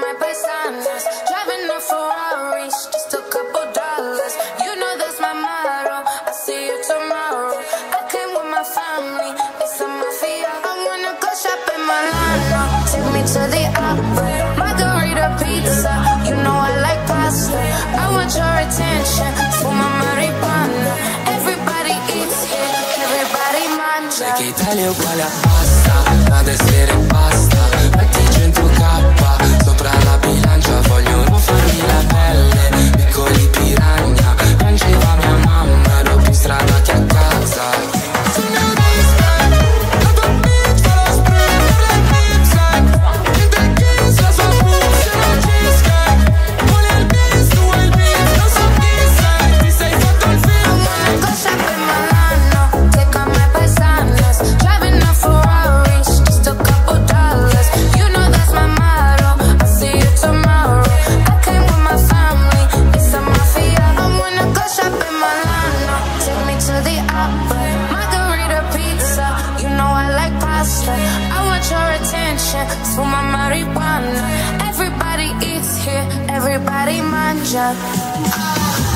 My buy. Driving a Ferrari, just a couple dollars. You know that's my motto. I see you tomorrow. I came with my family, it's a mafia. I wanna go shop in Milano. Take me to the opera, margarita pizza. You know I like pasta. I want your attention, fuma marijuana. Everybody eats here, everybody mangia. Che Italia uguale a pasta, ma desiderio pasta. Marijuana. Everybody eats here, everybody manja. Ah.